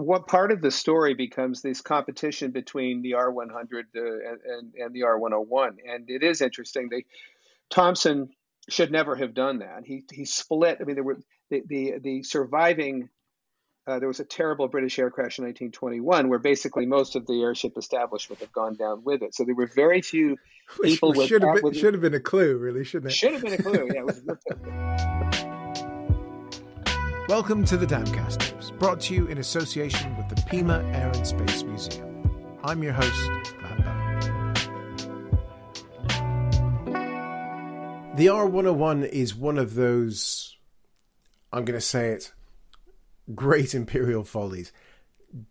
What part of the story becomes this competition between the R100 uh, and, and the R101? And it is interesting. They, Thomson should never have done that. He, he split. I mean, there were the, the, the surviving uh, there was a terrible British air crash in 1921 where basically most of the airship establishment had gone down with it. So there were very few people Which with should have been, with, should have been a clue, really, shouldn't it? Should have been a clue. Yeah. Welcome to the Damcasters, brought to you in association with the Pima Air and Space Museum. I'm your host, Matt Bowden. The R101 is one of those, I'm going to say it, great Imperial follies.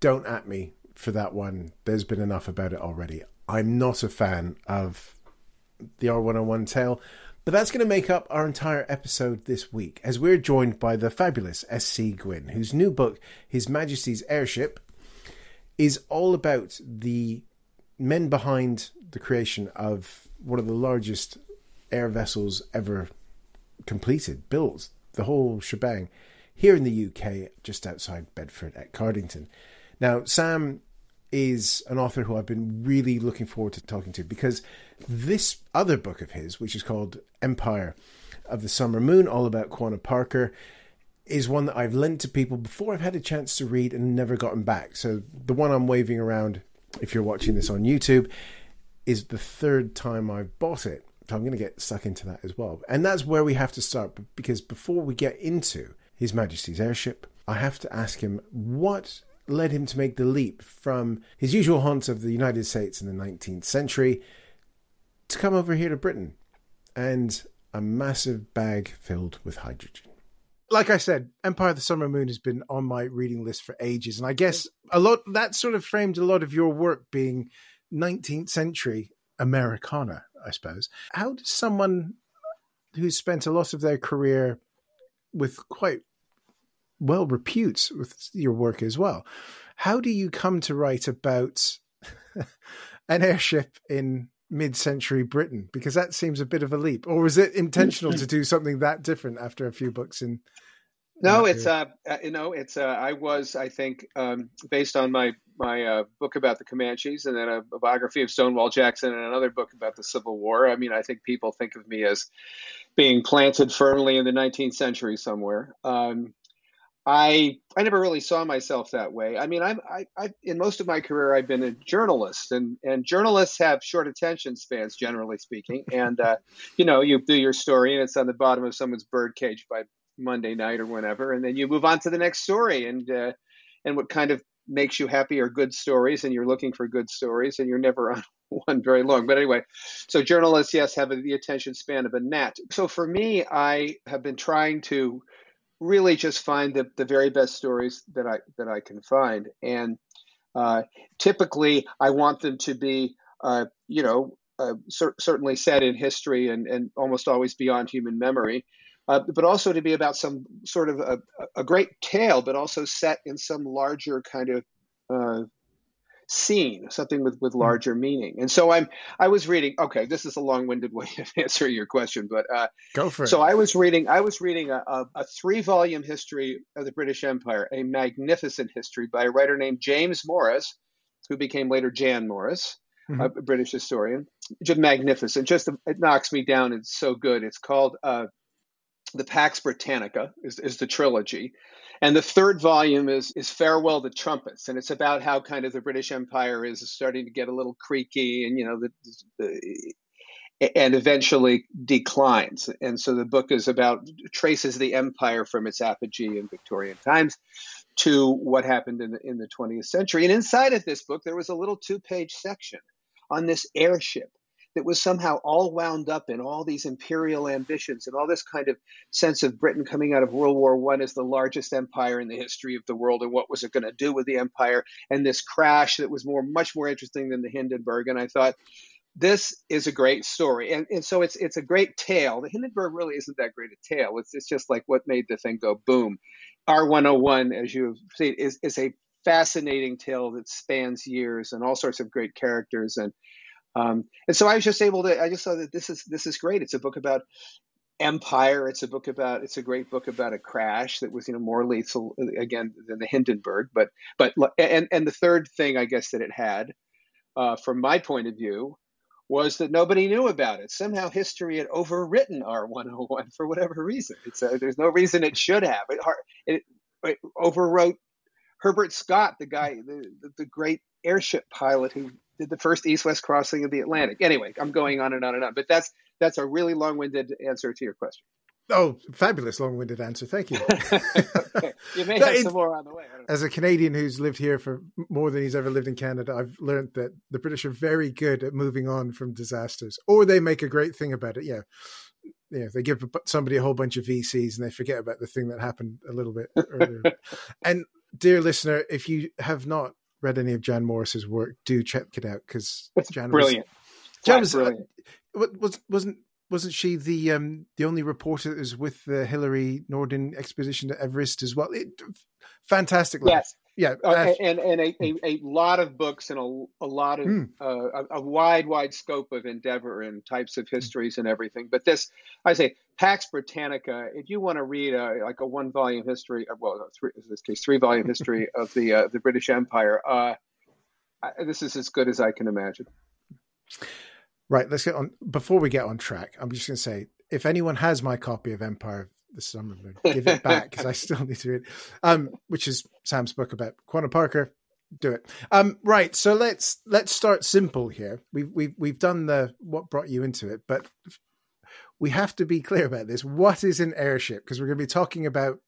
Don't at me for that one. There's been enough about it already. I'm not a fan of the R101 tale. But that's going to make up our entire episode this week, as we're joined by the fabulous S.C. Gwynne, whose new book, His Majesty's Airship, is all about the men behind the creation of one of the largest air vessels ever completed, built, the whole shebang, here in the UK, just outside Bedford at Cardington. Now, Sam is an author who I've been really looking forward to talking to because this other book of his, which is called Empire of the Summer Moon, all about Quanah Parker, is one that I've lent to people before I've had a chance to read and never gotten back. So the one I'm waving around, if you're watching this on YouTube, is the third time I've bought it. So I'm going to get stuck into that as well. And that's where we have to start because before we get into His Majesty's Airship, I have to ask him what led him to make the leap from his usual haunts of the United States in the 19th century to come over here to Britain and a massive bag filled with hydrogen. Like I said, Empire of the Summer Moon has been on my reading list for ages, and I guess a lot that sort of framed a lot of your work being 19th century Americana, I suppose. How does someone who's spent a lot of their career with quite well repute with your work as well. How do you come to write about an airship in mid-century Britain? Because that seems a bit of a leap. Or was it intentional to do something that different after a few books in? No, it's uh, you know, it's uh, I was I think um, based on my my uh, book about the Comanches and then a, a, biography of Stonewall Jackson and another book about the Civil War. I mean, I think people think of me as being planted firmly in the 19th century somewhere. Um, I I never really saw myself that way. I mean, I'm I, I in most of my career I've been a journalist, and and journalists have short attention spans, generally speaking. And uh, you know, you do your story, and it's on the bottom of someone's birdcage by Monday night or whenever, and then you move on to the next story. And uh, and what kind of makes you happy are good stories, and you're looking for good stories, and you're never on one very long. But anyway, so journalists, yes, have the attention span of a gnat. So for me, I have been trying to really just find the, the very best stories that I that I can find. And uh, typically, I want them to be, uh, you know, uh, cer- certainly set in history and, and almost always beyond human memory. uh, but also to be about some sort of a, a, great tale, but also set in some larger kind of uh, scene, something with, with hmm. larger meaning. And so I'm I was reading. Okay, this is a long-winded way of answering your question, but uh, go for it. So I was reading I was reading a, a, a three-volume history of the British Empire, a magnificent history by a writer named James Morris, who became later Jan Morris. Mm-hmm. A British historian, just magnificent. Just it knocks me down. It's so good. It's called uh, the Pax Britannica is, is the trilogy. And the third volume is, is Farewell to Trumpets. And it's about how kind of the British Empire is starting to get a little creaky and, you know, the, the and eventually declines. And so the book is about traces the empire from its apogee in Victorian times to what happened in the, in the 20th century. And inside of this book, there was a little two page section on this airship that was somehow all wound up in all these imperial ambitions and all this kind of sense of Britain coming out of World War One as the largest empire in the history of the world, and what was it going to do with the empire, and this crash that was more, much more interesting than the Hindenburg. And I thought, this is a great story, and, and so it's it's a great tale. The Hindenburg really isn't that great a tale. It's it's just like what made the thing go boom. R101, as you have seen, is is a fascinating tale that spans years and all sorts of great characters and um, and so I was just able to. I just thought that this is this is great. It's a book about empire. It's a book about. It's a great book about a crash that was you know more lethal again than the Hindenburg. But but and and the third thing I guess that it had, uh, from my point of view, was that nobody knew about it. Somehow history had overwritten R101 for whatever reason. It's a, there's no reason it should have. It, it, it overwrote Herbert Scott, the guy, the, the great airship pilot who did the first east-west crossing of the Atlantic. Anyway, I'm going on and on and on, but that's that's a really long-winded answer to your question. Oh, fabulous long-winded answer. Thank you. okay. You may have some more on the way. As a Canadian who's lived here for more than he's ever lived in Canada, I've learned that the British are very good at moving on from disasters, or they make a great thing about it. Yeah. Yeah, they give somebody a whole bunch of VCs and they forget about the thing that happened a little bit earlier. and dear listener, if you have not read any of Jan Morris's work, do check it out because Jan brilliant. Was, Jan was brilliant. Uh, was wasn't wasn't she the um the only reporter that was with the Hillary Norgay expedition to Everest as well? It, fantastic. Yes, yeah, uh, and and a, a, a, lot of books and a, a lot of mm. uh, a, a, wide wide scope of endeavor and types of histories and everything. But this, I say, Pax Britannica. If you want to read a, like a one volume history, uh, well, three, in this case, three volume history of the uh, the British Empire, uh, this is as good as I can imagine. Right. Let's get on. Before we get on track, I'm just going to say, if anyone has my copy of Empire the summer moon. Give it back because I still need to read. Um, which is Sam's book about Quanah Parker. Do it. Um, right. So let's let's start simple here. We've we've we've done the what brought you into it, but we have to be clear about this. What is an airship? Because we're going to be talking about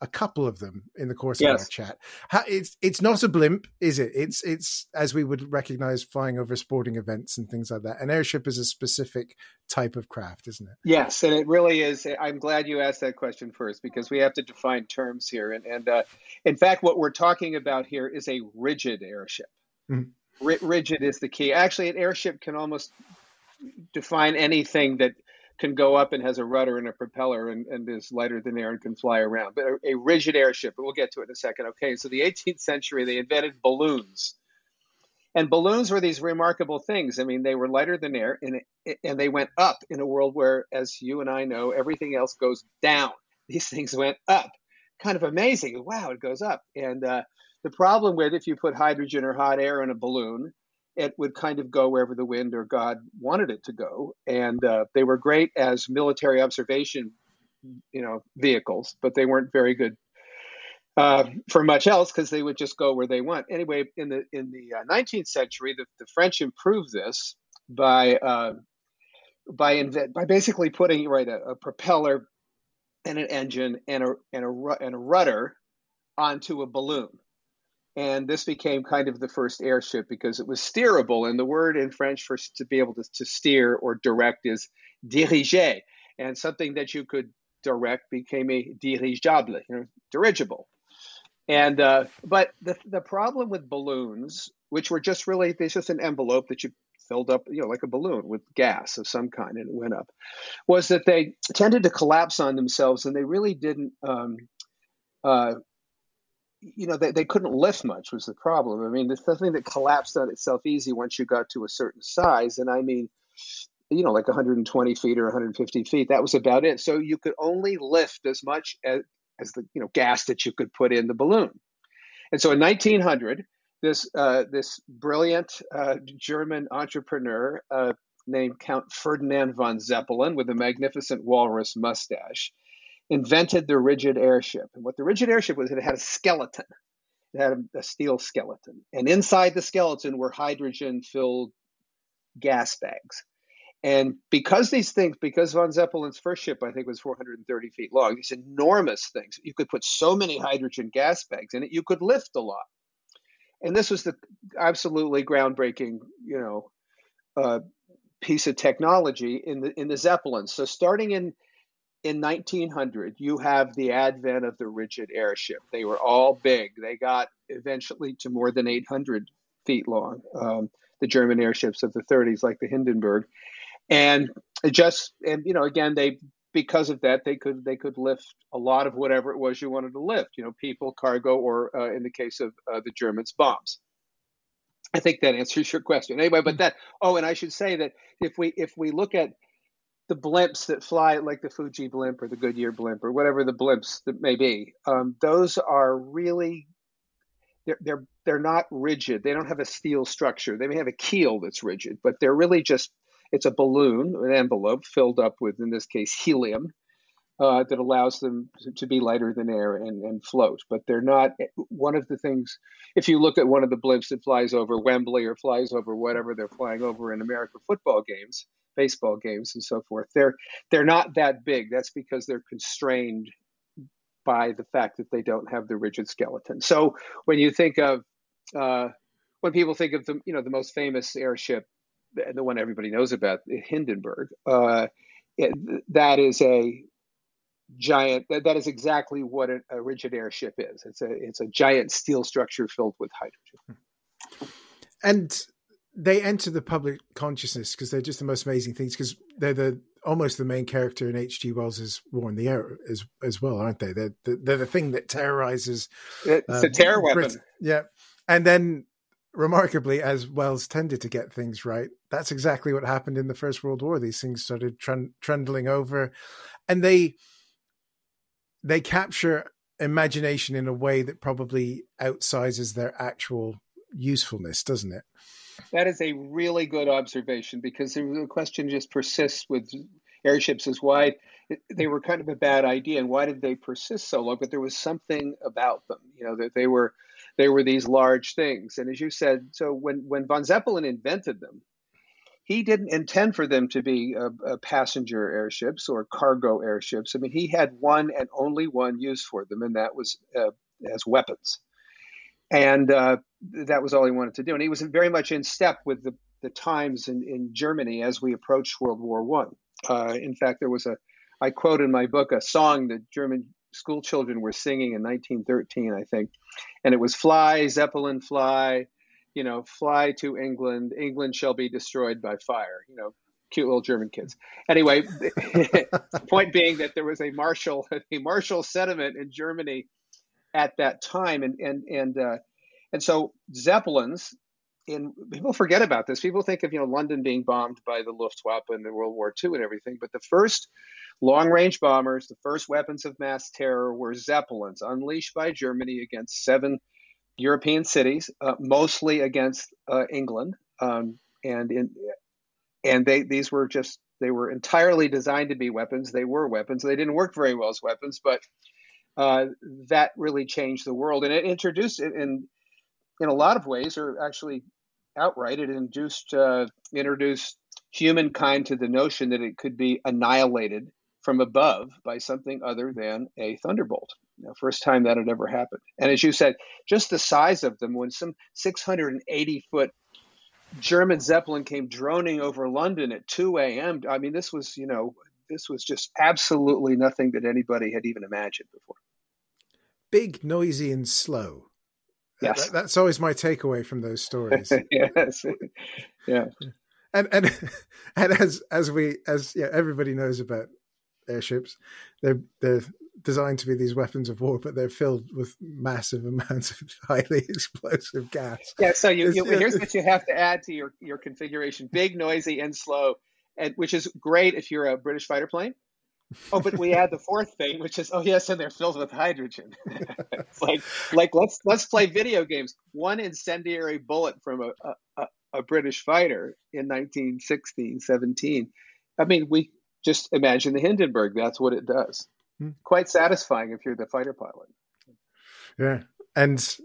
a couple of them in the course yes. of our chat. How, it's it's not a blimp, is it? It's it's as we would recognize flying over sporting events and things like that. An airship is a specific type of craft, isn't it? Yes, and it really is. I'm glad you asked that question first because we have to define terms here. And and uh, in fact, what we're talking about here is a rigid airship. Mm-hmm. R- rigid is the key. Actually, an airship can almost define anything that can go up and has a rudder and a propeller and, and is lighter than air and can fly around. But a, a rigid airship, but we'll get to it in a second. Okay, so the 18th century, they invented balloons. And balloons were these remarkable things. I mean, they were lighter than air, and, and they went up in a world where, as you and I know, everything else goes down. These things went up. Kind of amazing. Wow, it goes up. And uh, the problem with if you put hydrogen or hot air in a balloon, it would kind of go wherever the wind or God wanted it to go. And uh, they were great as military observation, you know, vehicles, but they weren't very good uh, for much else because they would just go where they went. Anyway, in the in the uh, 19th century, the, the, French improved this by uh, by by basically putting right a, a, propeller and an engine and a and a and a rudder onto a balloon and this became kind of the first airship because it was steerable. And the word in French for to be able to, to steer or direct is diriger. And something that you could direct became a dirigeable, you know, dirigible. And uh, but the the problem with balloons, which were just really there's just an envelope that you filled up, you know, like a balloon with gas of some kind, and it went up, was that they tended to collapse on themselves, and they really didn't. Um, uh, you know, they, they couldn't lift much was the problem. I mean, the, the thing that collapsed on itself easy once you got to a certain size, and I mean, you know, like 120 feet or 150 feet, that was about it. So you could only lift as much as, as the you know gas that you could put in the balloon. And so in 1900, this uh, this brilliant uh, German entrepreneur uh, named Count Ferdinand von Zeppelin, with a magnificent walrus mustache, invented the rigid airship. And what the rigid airship was, it had a skeleton. It had a, a steel skeleton, and inside the skeleton were hydrogen-filled gas bags. And because these things, because von Zeppelin's first ship, I think, was 430 feet long, these enormous things, you could put so many hydrogen gas bags in it, you could lift a lot. And this was the absolutely groundbreaking, you know, uh, piece of technology in the in the Zeppelins. So starting in in 1900, you have the advent of the rigid airship. They were all big. They got eventually to more than 800 feet long. Um, the German airships of the 30s, like the Hindenburg, and just and you know again they because of that they could they could lift a lot of whatever it was you wanted to lift you know people cargo or uh, in the case of uh, the germans bombs i think that answers your question anyway but that oh and i should say that if we if we look at the blimps that fly like the fuji blimp or the goodyear blimp or whatever the blimps that may be um, those are really they're, they're they're not rigid they don't have a steel structure they may have a keel that's rigid but they're really just it's a balloon, an envelope filled up with, in this case, helium. Uh, that allows them to be lighter than air and, and float. But they're not one of the things. If you look at one of the blimps that flies over Wembley or flies over whatever they're flying over in American football games, baseball games, and so forth, they're they're not that big. That's because they're constrained by the fact that they don't have the rigid skeleton. So when you think of uh, when people think of the you know the most famous airship the one everybody knows about, Hindenburg. Uh, it, that is a giant. That, that is exactly what a, a, rigid airship is. It's a it's a giant steel structure filled with hydrogen. And they enter the public consciousness because they're just the most amazing things. Because they're the almost the main character in H.G. Wells's War in the Air as as well, aren't they? They're the, they're the thing that terrorizes. It's um, a terror weapon. Britain. Yeah, and then remarkably, as Wells tended to get things right, that's exactly what happened in the First World War. These things started trend, trundling over, and they they capture imagination in a way that probably outsizes their actual usefulness, doesn't it? That is a really good observation because the question just persists with airships is why they were kind of a bad idea and why did they persist so long? But there was something about them, you know, that they were they were these large things. And as you said, so when, when von Zeppelin invented them, he didn't intend for them to be uh, uh, passenger airships or cargo airships. I mean, he had one and only one use for them, and that was uh, as weapons. And uh, that was all he wanted to do. And he was very much in step with the, the times in, in Germany as we approached World War One. Uh, in fact, there was a, I quote in my book, a song that German school children were singing in 1913, I think, and it was "Fly, Zeppelin, fly." You know, fly to England. England shall be destroyed by fire. You know, cute little German kids. Anyway, point being that there was a martial a martial sentiment in Germany at that time, and and and uh, and so Zeppelins. And people forget about this. People think of you know London being bombed by the Luftwaffe in World War II and everything, but the first Long range bombers, the first weapons of mass terror, were Zeppelins unleashed by Germany against seven European cities, uh, mostly against uh, England. Um, and in, and they these were just they were entirely designed to be weapons. They were weapons. They didn't work very well as weapons, but uh, that really changed the world. And it introduced it in in a lot of ways, or actually outright, it induced uh, introduced humankind to the notion that it could be annihilated from above by something other than a thunderbolt. You know, first time that had ever happened. And as you said, just the size of them, when some 680 foot German Zeppelin came droning over London at 2 a.m., I mean, this was, you know, this was just absolutely nothing that anybody had even imagined before. Big, noisy, and slow. Yes. That, that's always my takeaway from those stories. yes. Yeah. and and and as as we as yeah everybody knows about airships, they're they're designed to be these weapons of war, but they're filled with massive amounts of highly explosive gas. Yeah. So you, you here's what you have to add to your your configuration: big, noisy, and slow, and which is great if you're a British fighter plane. Oh, but we add the fourth thing, which is oh yes, and they're filled with hydrogen. it's like like let's let's play video games. One incendiary bullet from a, a, a British fighter in 1916, 17. I mean, we just imagine the Hindenburg. That's what it does. Hmm. Quite satisfying if you're the fighter pilot. Yeah, and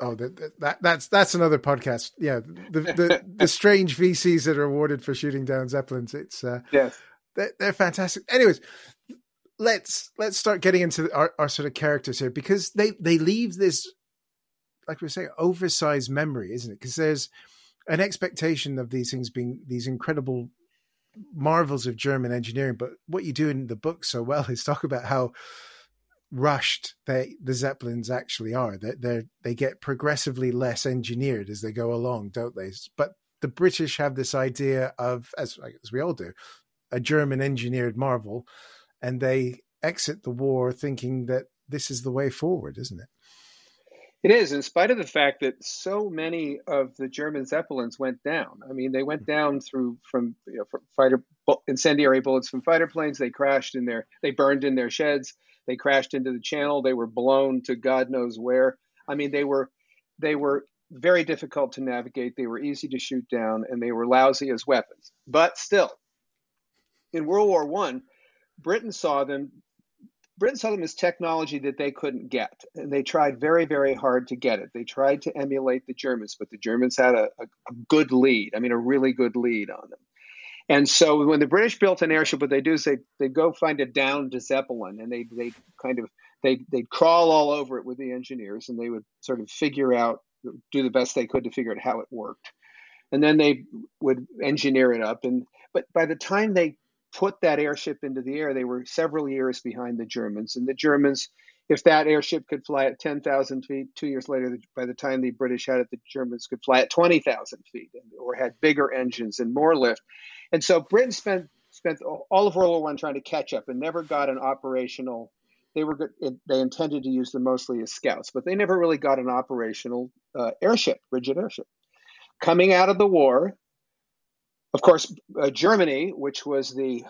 oh, that, that that's that's another podcast. Yeah, the the, the strange VCs that are awarded for shooting down zeppelins. It's uh, yes they're, they're fantastic. Anyways, let's let's start getting into our, our sort of characters here because they they leave this like we say oversized memory, isn't it? Because there's an expectation of these things being these incredible marvels of German engineering. But what you do in the book so well is talk about how rushed they the zeppelins actually are. That they they get progressively less engineered as they go along, don't they? But the British have this idea of, as as we all do, a German engineered marvel, and they exit the war thinking that this is the way forward, isn't it? It is, in spite of the fact that so many of the German Zeppelins went down. I mean, they went down through from you know, fighter incendiary bullets from fighter planes. They crashed in their, they burned in their sheds. They crashed into the channel. They were blown to God knows where. I mean, they were, they were very difficult to navigate. They were easy to shoot down, and they were lousy as weapons. But still, in World War One, Britain saw them. Britain saw them as technology that they couldn't get, and they tried very, very hard to get it. They tried to emulate the Germans, but the Germans had a, a, a good lead. I mean, a really good lead on them. And so when the British built an airship, what they do is they they go find a downed Zeppelin, and they they kind of they they'd crawl all over it with the engineers, and they would sort of figure out do the best they could to figure out how it worked, and then they would engineer it up. And but by the time they put that airship into the air, they were several years behind the Germans. And the Germans, if that airship could fly at 10,000 feet, two years later, by the time the British had it, the Germans could fly at 20,000 feet or had bigger engines and more lift. And so Britain spent spent all of World War One trying to catch up and never got an operational. They were they intended to use them mostly as scouts, but they never really got an operational uh, airship, rigid airship. Coming out of the war, of course, uh, Germany, which was the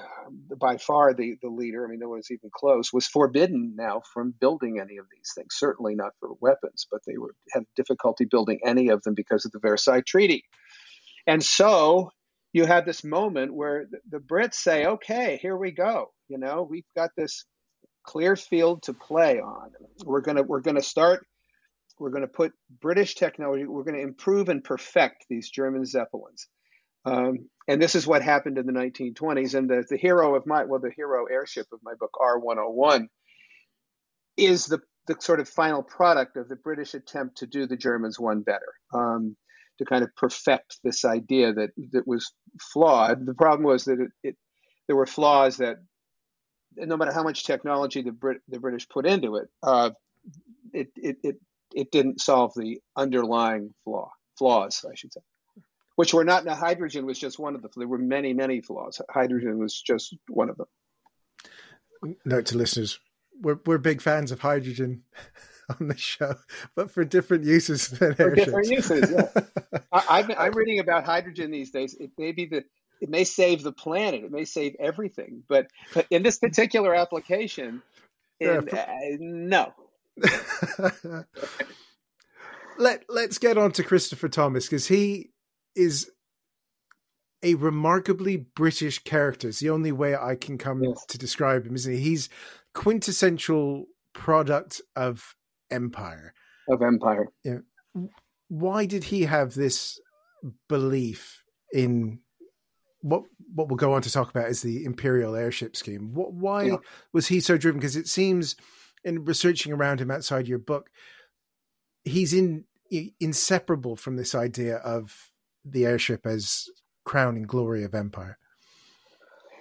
by far the, the leader, I mean, no one's even close, was forbidden now from building any of these things. Certainly not for weapons, but they were had difficulty building any of them because of the Versailles Treaty. And so you had this moment where the, the Brits say, "Okay, here we go. You know, we've got this clear field to play on. We're gonna we're gonna start." We're going to put British technology, we're going to improve and perfect these German Zeppelins. Um, and this is what happened in the 1920s. And the, the hero of my, well, the hero airship of my book, R101, is the, the sort of final product of the British attempt to do the Germans one better, um, to kind of perfect this idea that, that was flawed. The problem was that it, it there were flaws that, no matter how much technology the, Brit, the British put into it, uh, it, it, it, it didn't solve the underlying flaw, flaws, I should say which were not. Now, hydrogen was just one of them. There were many, many flaws. Hydrogen was just one of them. Note to listeners: we're we're big fans of hydrogen on the show, but for different uses than for different uses. Yeah. I, am reading about hydrogen these days. It may be the it may save the planet. It may save everything, but, but in this particular application, in, yeah, uh, no. Let Let's get on to Christopher Thomas because he is a remarkably British character. It's the only way I can come yes. to describe him, isn't he? He's quintessential product of empire. Of empire. Yeah. Why did he have this belief in what what we'll go on to talk about is the imperial airship scheme? What why yeah. was he so driven? Because it seems in researching around him outside your book, he's in inseparable from this idea of the airship as crown and glory of empire.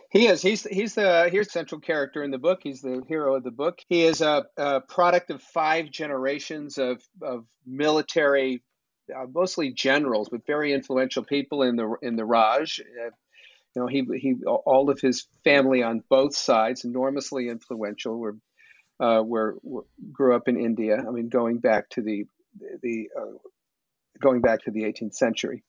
He is. He's he's the here's the central character in the book. He's the hero of the book. He is a, a product of five generations of of military uh, mostly generals, but very influential people in the in the Raj. Uh, you know, he he all of his family on both sides, enormously influential, were uh, were, were grew up in India. I mean, going back to the the uh, going back to the 18th century.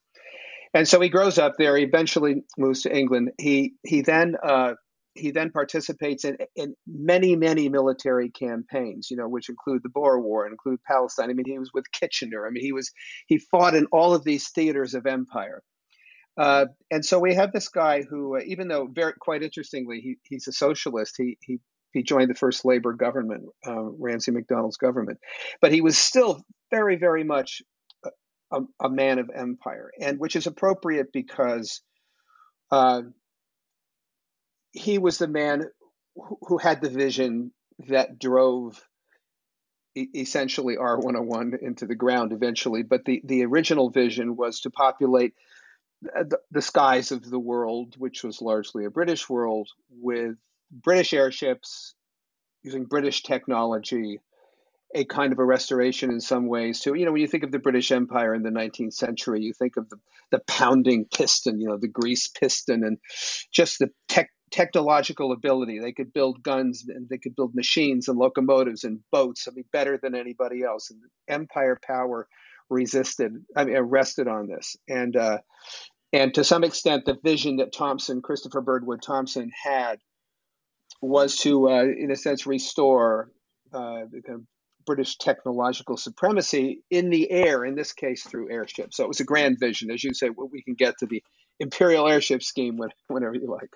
And so he grows up there. He eventually moves to England. He he then uh, he then participates in, in many many military campaigns. You know, which include the Boer War, include Palestine. I mean, he was with Kitchener. I mean, he was he fought in all of these theaters of empire. Uh, and so we have this guy who, uh, even though very quite interestingly, he, he's a socialist. He he he joined the first Labour government, uh, Ramsay MacDonald's government, but he was still very very much a, a man of empire, and which is appropriate because uh, he was the man who, who, had the vision that drove e- essentially R101 into the ground eventually. But the, the original vision was to populate the, the skies of the world, which was largely a British world, with British airships using British technology a kind of a restoration in some ways too. You know, when you think of the British Empire in the 19th century, you think of the, the pounding piston, you know, the grease piston, and just the tech, technological ability. They could build guns and they could build machines and locomotives and boats. I mean, better than anybody else. And empire power resisted, I mean, rested on this. And uh, and to some extent, the vision that Thomson, Christopher Birdwood Thomson, had was to, uh, in a sense, restore uh, the kind of British technological supremacy in the air, in this case through airships. So it was a grand vision. As you say, we can get to the imperial airship scheme when, whenever you like.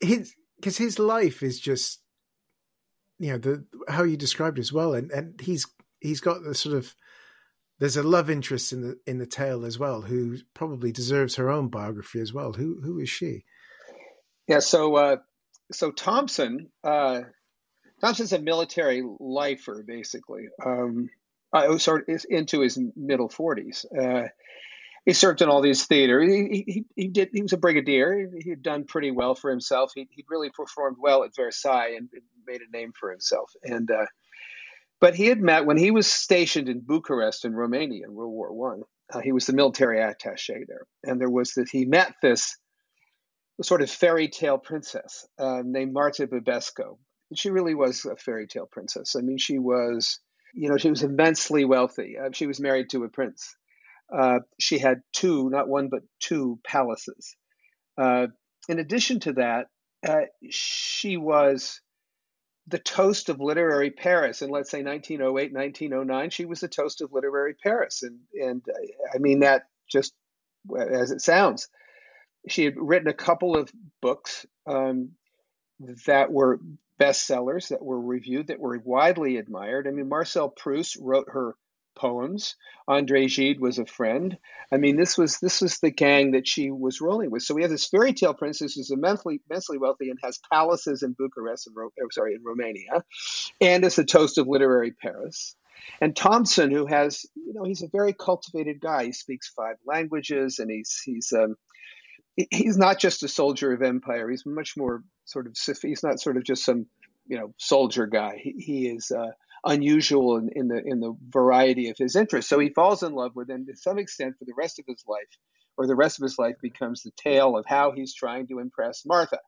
His because his life is just you know the how you described as well, and and he's he's got the sort of there's a love interest in the in the tale as well, who probably deserves her own biography as well. Who who is she? Yeah, so uh, so Thomson. Uh, Thomson's a military lifer, basically. Um, uh, sort of into his middle 40s. Uh, he served in all these theaters. He, he, he, did. He was a brigadier. He had done pretty well for himself. He he really performed well at Versailles and made a name for himself. And uh, but he had met when he was stationed in Bucharest in Romania in World War One. Uh, he was the military attaché there, and there was that he met this sort of fairy tale princess uh, named Marta Bibesco, she really was a fairy tale princess. I mean, she was, you know, she was immensely wealthy. Uh, she was married to a prince. Uh, she had two, not one, but two palaces. Uh, in addition to that, uh, she was the toast of literary Paris. In let's say 1908, 1909, she was the toast of literary Paris. And, and uh, I mean that just as it sounds. She had written a couple of books um, that were bestsellers that were reviewed that were widely admired. I mean, Marcel Proust wrote her poems. Andre Gide was a friend. I mean, this was this was the gang that she was rolling with. So we have this fairy tale princess who's immensely immensely wealthy and has palaces in Bucharest and oh, sorry in Romania, and is the toast of literary Paris. And Thomson, who has you know he's a very cultivated guy. He speaks five languages and he's he's um, he's not just a soldier of empire. He's much more sort of he's not sort of just some you know soldier guy. He, he is uh, unusual in, in, the in the variety of his interests. So he falls in love with, and to some extent, for the rest of his life, or the rest of his life, becomes the tale of how he's trying to impress Martha.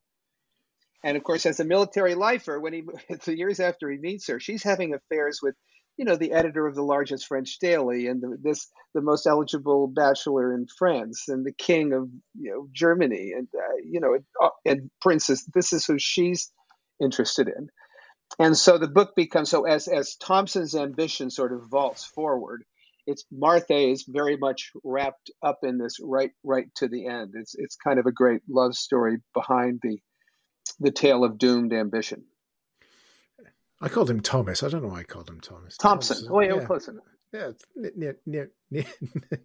And of course, as a military lifer, when he the years after he meets her, she's having affairs with you know, the editor of the largest French daily and the, this the most eligible bachelor in France and the king of you know Germany and uh, you know uh, and princess. This is who she's interested in, and so the book becomes so as as Thomson's ambition sort of vaults forward. It's Martha is very much wrapped up in this right right to the end. It's it's kind of a great love story behind the the tale of doomed ambition. I called him Thomas. I don't know why I called him Thomas. Thomson. Thomson. Oh, yeah, yeah. close enough. Yeah, near, near, near,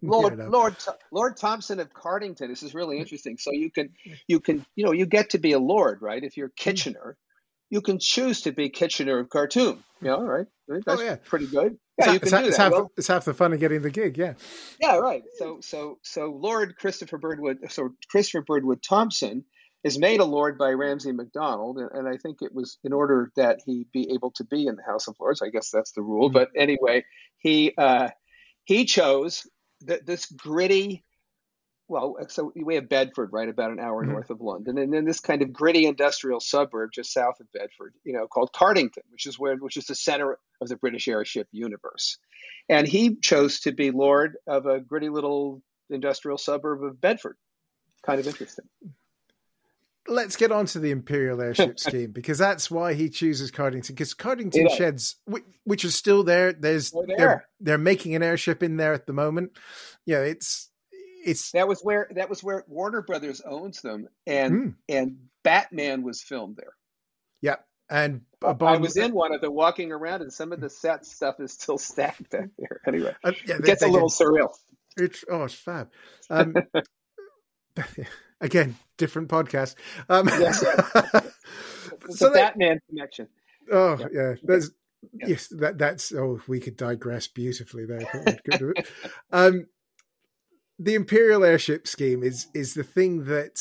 Lord, Lord, Lord Thomson of Cardington. This is really interesting. So you can, you can, you know, you get to be a lord, right? If you're hmm. Kitchener, you can choose to be Kitchener of Khartoum. You know, right? That's oh, yeah. pretty good. Yeah, you can do that. Half, well, it's half the fun of getting the gig. Yeah. Yeah, right. So, so, so Lord Christopher Birdwood, so Christopher Birdwood Thomson is made a lord by Ramsay MacDonald, and, I think it was in order that he be able to be in the House of Lords. I guess that's the rule. Mm-hmm. But anyway, he uh, he chose th- this gritty well, so we have Bedford, right, about an hour mm-hmm. north of London, and then this kind of gritty industrial suburb just south of Bedford, you know, called Cardington, which is where, which is the center of the British airship universe. And he chose to be lord of a gritty little industrial suburb of Bedford. Kind of interesting. Let's get on to the Imperial airship scheme because that's why he chooses Cardington. Because Cardington yeah. sheds, which is still there, there's they're, they're, they're making an airship in there at the moment. Yeah, it's it's that was where that was where Warner Brothers owns them, and mm. and Batman was filmed there. Yeah, and I was in one of the walking around, and some of the set stuff is still stacked back there. Anyway, uh, yeah, it gets a little get, surreal. It's oh, it's fab. Um, again, different podcast. Um, yes, so the Batman connection. Oh yeah, yeah. yeah. yes, that that's oh, we could digress beautifully there. um, the Imperial airship scheme is is the thing that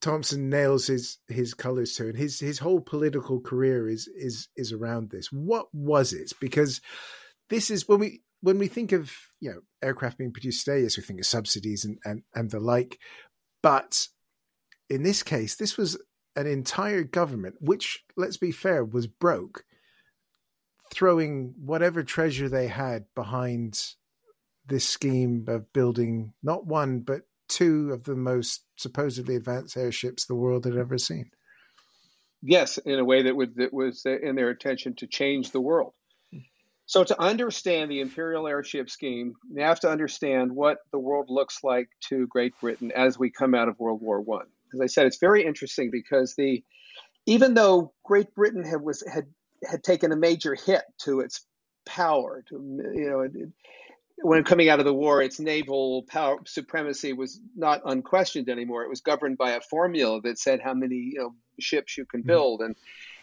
Thomson nails his his colors to, and his his whole political career is is is around this. What was it? Because this is when we when we think of you know aircraft being produced today, yes, we think of subsidies and and, and the like, but in this case, this was an entire government, which let's be fair, was broke, throwing whatever treasure they had behind this scheme of building not one but two of the most supposedly advanced airships the world had ever seen. Yes, in a way that would that was in their intention to change the world. So to understand the imperial airship scheme, you have to understand what the world looks like to Great Britain as we come out of World War One. As I said, it's very interesting because the even though Great Britain had was had had taken a major hit to its power, to you know, it, when coming out of the war, its naval power supremacy was not unquestioned anymore. It was governed by a formula that said how many you know ships you can mm-hmm. build, and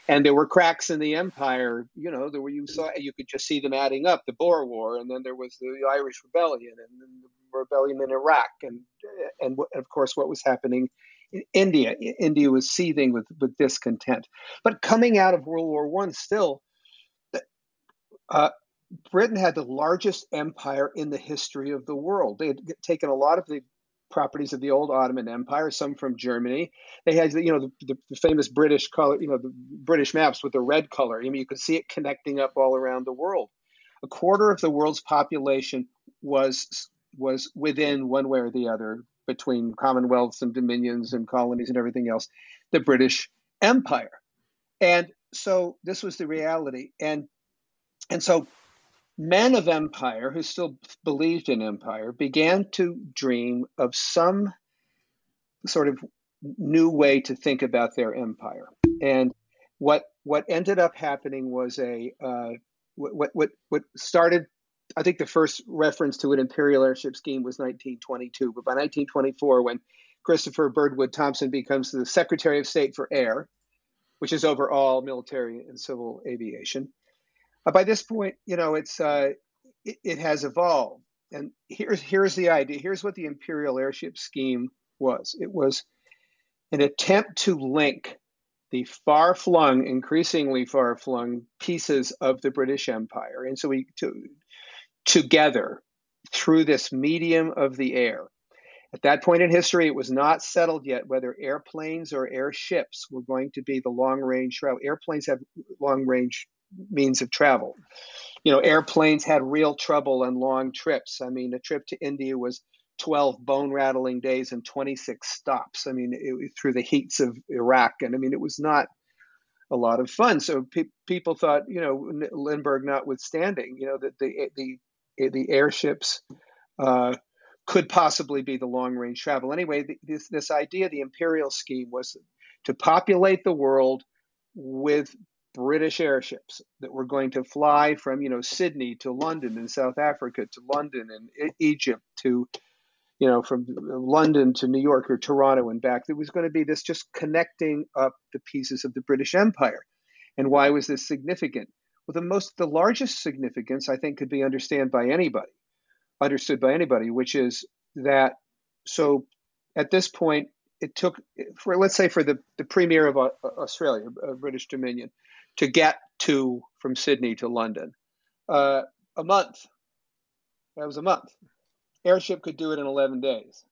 and there were cracks in the empire. You know, there were you saw you could just see them adding up. The Boer War, and then there was the Irish Rebellion, and then the rebellion in Iraq, and and of course what was happening in India. India was seething with with discontent. But coming out of World War One, still. Uh, Britain had the largest empire in the history of the world. They had taken a lot of the properties of the old Ottoman Empire, some from Germany. They had, you know, the, the, famous British color, you know, the British maps with the red color. I mean, you could see it connecting up all around the world. A quarter of the world's population was was within one way or the other between commonwealths and dominions and colonies and everything else, the British Empire. And so this was the reality. And and so men of empire who still believed in empire began to dream of some sort of new way to think about their empire. And what what ended up happening was a uh, what what what started. I think the first reference to an imperial airship scheme was 1922, but by 1924, when Christopher Birdwood Thomson becomes the Secretary of State for Air, which is over all military and civil aviation, by this point, you know, it's uh, it, it, has evolved. And here's here's the idea. Here's what the Imperial Airship Scheme was. It was an attempt to link the far-flung, increasingly far-flung pieces of the British Empire, and so we to, together through this medium of the air. At that point in history, it was not settled yet whether airplanes or airships were going to be the long range route. Airplanes have long range means of travel. You know, airplanes had real trouble on long trips. I mean, a trip to India was 12 bone rattling days and 26 stops. I mean, it, through the heats of Iraq. And I mean, it was not a lot of fun. So pe- people thought, you know, Lindbergh notwithstanding, you know, that the, the, the airships uh, could possibly be the long range travel. Anyway, the, this, this idea, the imperial scheme was to populate the world with British airships that were going to fly from, you know, Sydney to London and South Africa to London and Egypt to, you know, from London to New York or Toronto and back. There was going to be this just connecting up the pieces of the British Empire. And why was this significant? Well, the most, the largest significance, I think, could be understood by anybody, understood by anybody, which is that. So, at this point, it took for let's say for the the premier of uh, Australia, uh, British Dominion, to get to from Sydney to London. Uh, a month. That was a month. Airship could do it in 11 days.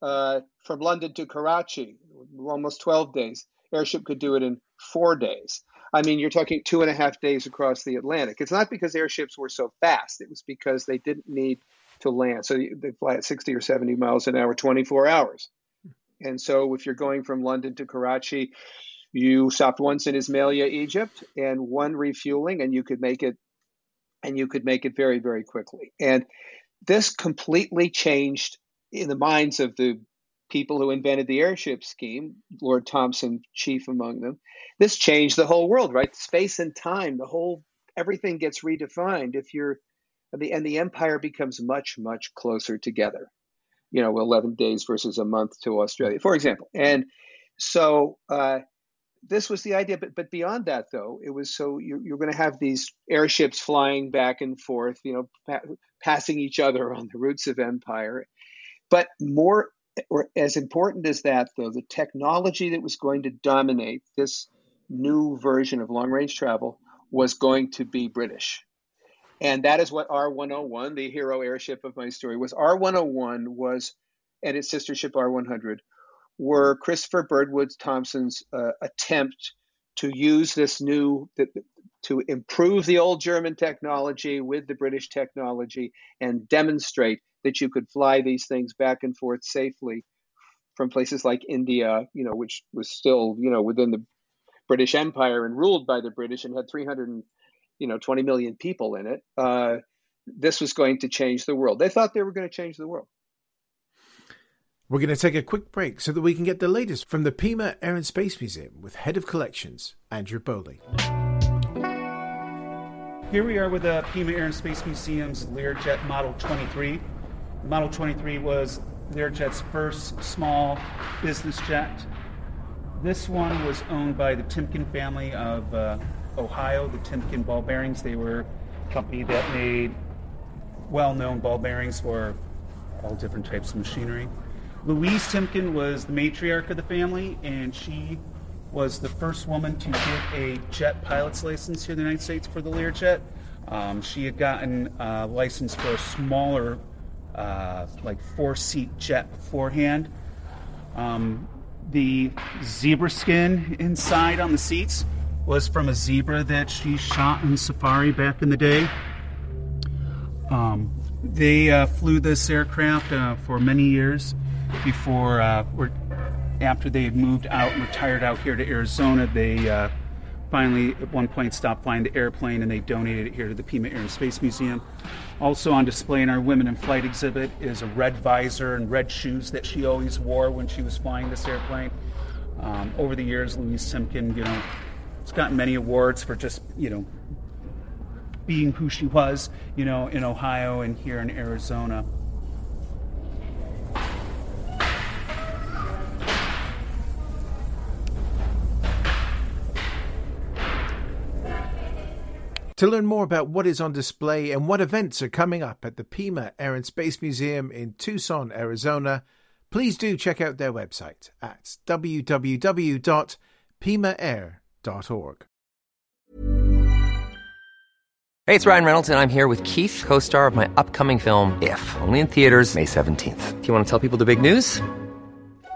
Uh, from London to Karachi, almost 12 days. Airship could do it in four days. I mean, you're talking two and a half days across the Atlantic. It's not because airships were so fast, it was because they didn't need to land. So they fly at 60 or 70 miles an hour, 24 hours. And so if you're going from London to Karachi, you stopped once in Ismailia, Egypt, and one refueling, and you could make it, and you could make it very, very quickly. And this completely changed in the minds of the people who invented the airship scheme, Lord Thomson chief among them. This changed the whole world, right? Space and time, the whole everything gets redefined if you're the and the empire becomes much much closer together. You know, 11 days versus a month to Australia, for example. And so uh, this was the idea, but but beyond that, though, it was so you're, you're going to have these airships flying back and forth, you know, pa- passing each other on the routes of empire. But more or as important as that, though, the technology that was going to dominate this new version of long range travel was going to be British. And that is what R101, the hero airship of my story, was. R101 was, and its sister ship R100, were Christopher Birdwood Thomson's uh, attempt to use this new, to improve the old German technology with the British technology and demonstrate that you could fly these things back and forth safely from places like India, you know, which was still, you know, within the British Empire and ruled by the British and had 300 and, you know, 20 million people in it. Uh, this was going to change the world. They thought they were going to change the world. We're going to take a quick break so that we can get the latest from the Pima Air and Space Museum with Head of Collections, Andrew Bowley. Here we are with the Pima Air and Space Museum's Learjet Model 23. Model 23 was Learjet's first small business jet. This one was owned by the Timken family of uh, Ohio, the Timken ball bearings. They were a company that made well known ball bearings for all different types of machinery. Louise Timken was the matriarch of the family, and she was the first woman to get a jet pilot's license here in the United States for the Learjet. Um, she had gotten a license for a smaller uh, like four seat jet beforehand. Um, the zebra skin inside on the seats was from a zebra that she shot in safari back in the day. Um, they uh, flew this aircraft uh, for many years before, uh, or after they had moved out and retired out here to Arizona. They uh, finally, at one point, stopped flying the airplane and they donated it here to the Pima Air and Space Museum. Also on display in our Women in Flight exhibit is a red visor and red shoes that she always wore when she was flying this airplane. Um, over the years, Louise Timken, you know, has gotten many awards for just, you know, being who she was, you know, in Ohio and here in Arizona. To learn more about what is on display and what events are coming up at the Pima Air and Space Museum in Tucson, Arizona, please do check out their website at www.pimaair.org. Hey, it's Ryan Reynolds, and I'm here with Keith, co star of my upcoming film, If, only in theaters, May 17th. Do you want to tell people the big news?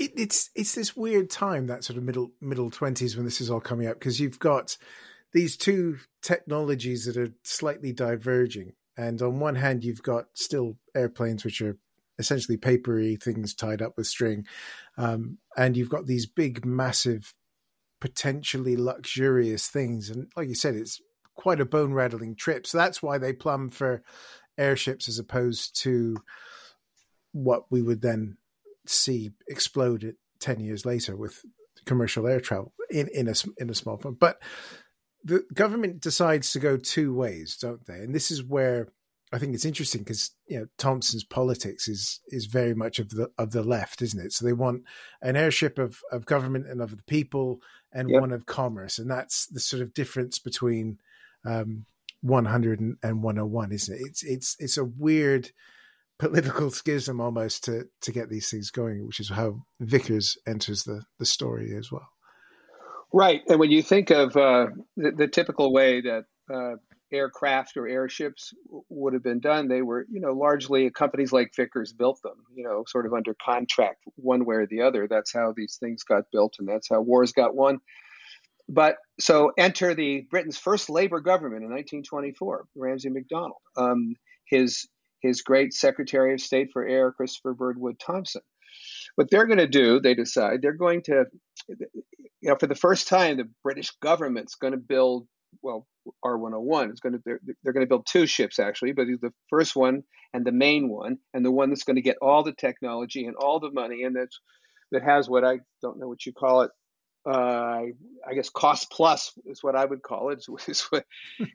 It, it's it's this weird time, that sort of middle middle twenties, when this is all coming up, because you've got these two technologies that are slightly diverging. And on one hand, you've got still airplanes, which are essentially papery things tied up with string. Um, and you've got these big, massive, potentially luxurious things. And like you said, it's quite a bone rattling trip. So that's why they plumb for airships as opposed to what we would then see explode 10 years later with commercial air travel in, in a in a small form. But the government decides to go two ways, don't they? And this is where I think it's interesting because you know Thomson's politics is is very much of the of the left, isn't it? So they want an airship of of government and of the people, and yep. one of commerce, and that's the sort of difference between um, 100 and, and 101, isn't it? It's it's it's a weird political schism almost to to get these things going, which is how Vickers enters the the story as well. Right, and when you think of uh, the, the, typical way that uh, aircraft or airships would have been done, they were, you know, largely companies like Vickers built them, you know, sort of under contract one way or the other. That's how these things got built, and that's how wars got won. But so enter the Britain's first Labour government in 1924, Ramsay MacDonald. Um, his his great Secretary of State for Air, Christopher Birdwood Thomson. What they're going to do, they decide, they're going to, you know, for the first time, the British government's going to build, well, R101 is going to, they're, they're going to build two ships actually, but the first one and the main one, and the one that's going to get all the technology and all the money, and that's that has what I don't know what you call it, uh, I guess cost plus is what I would call it. It's,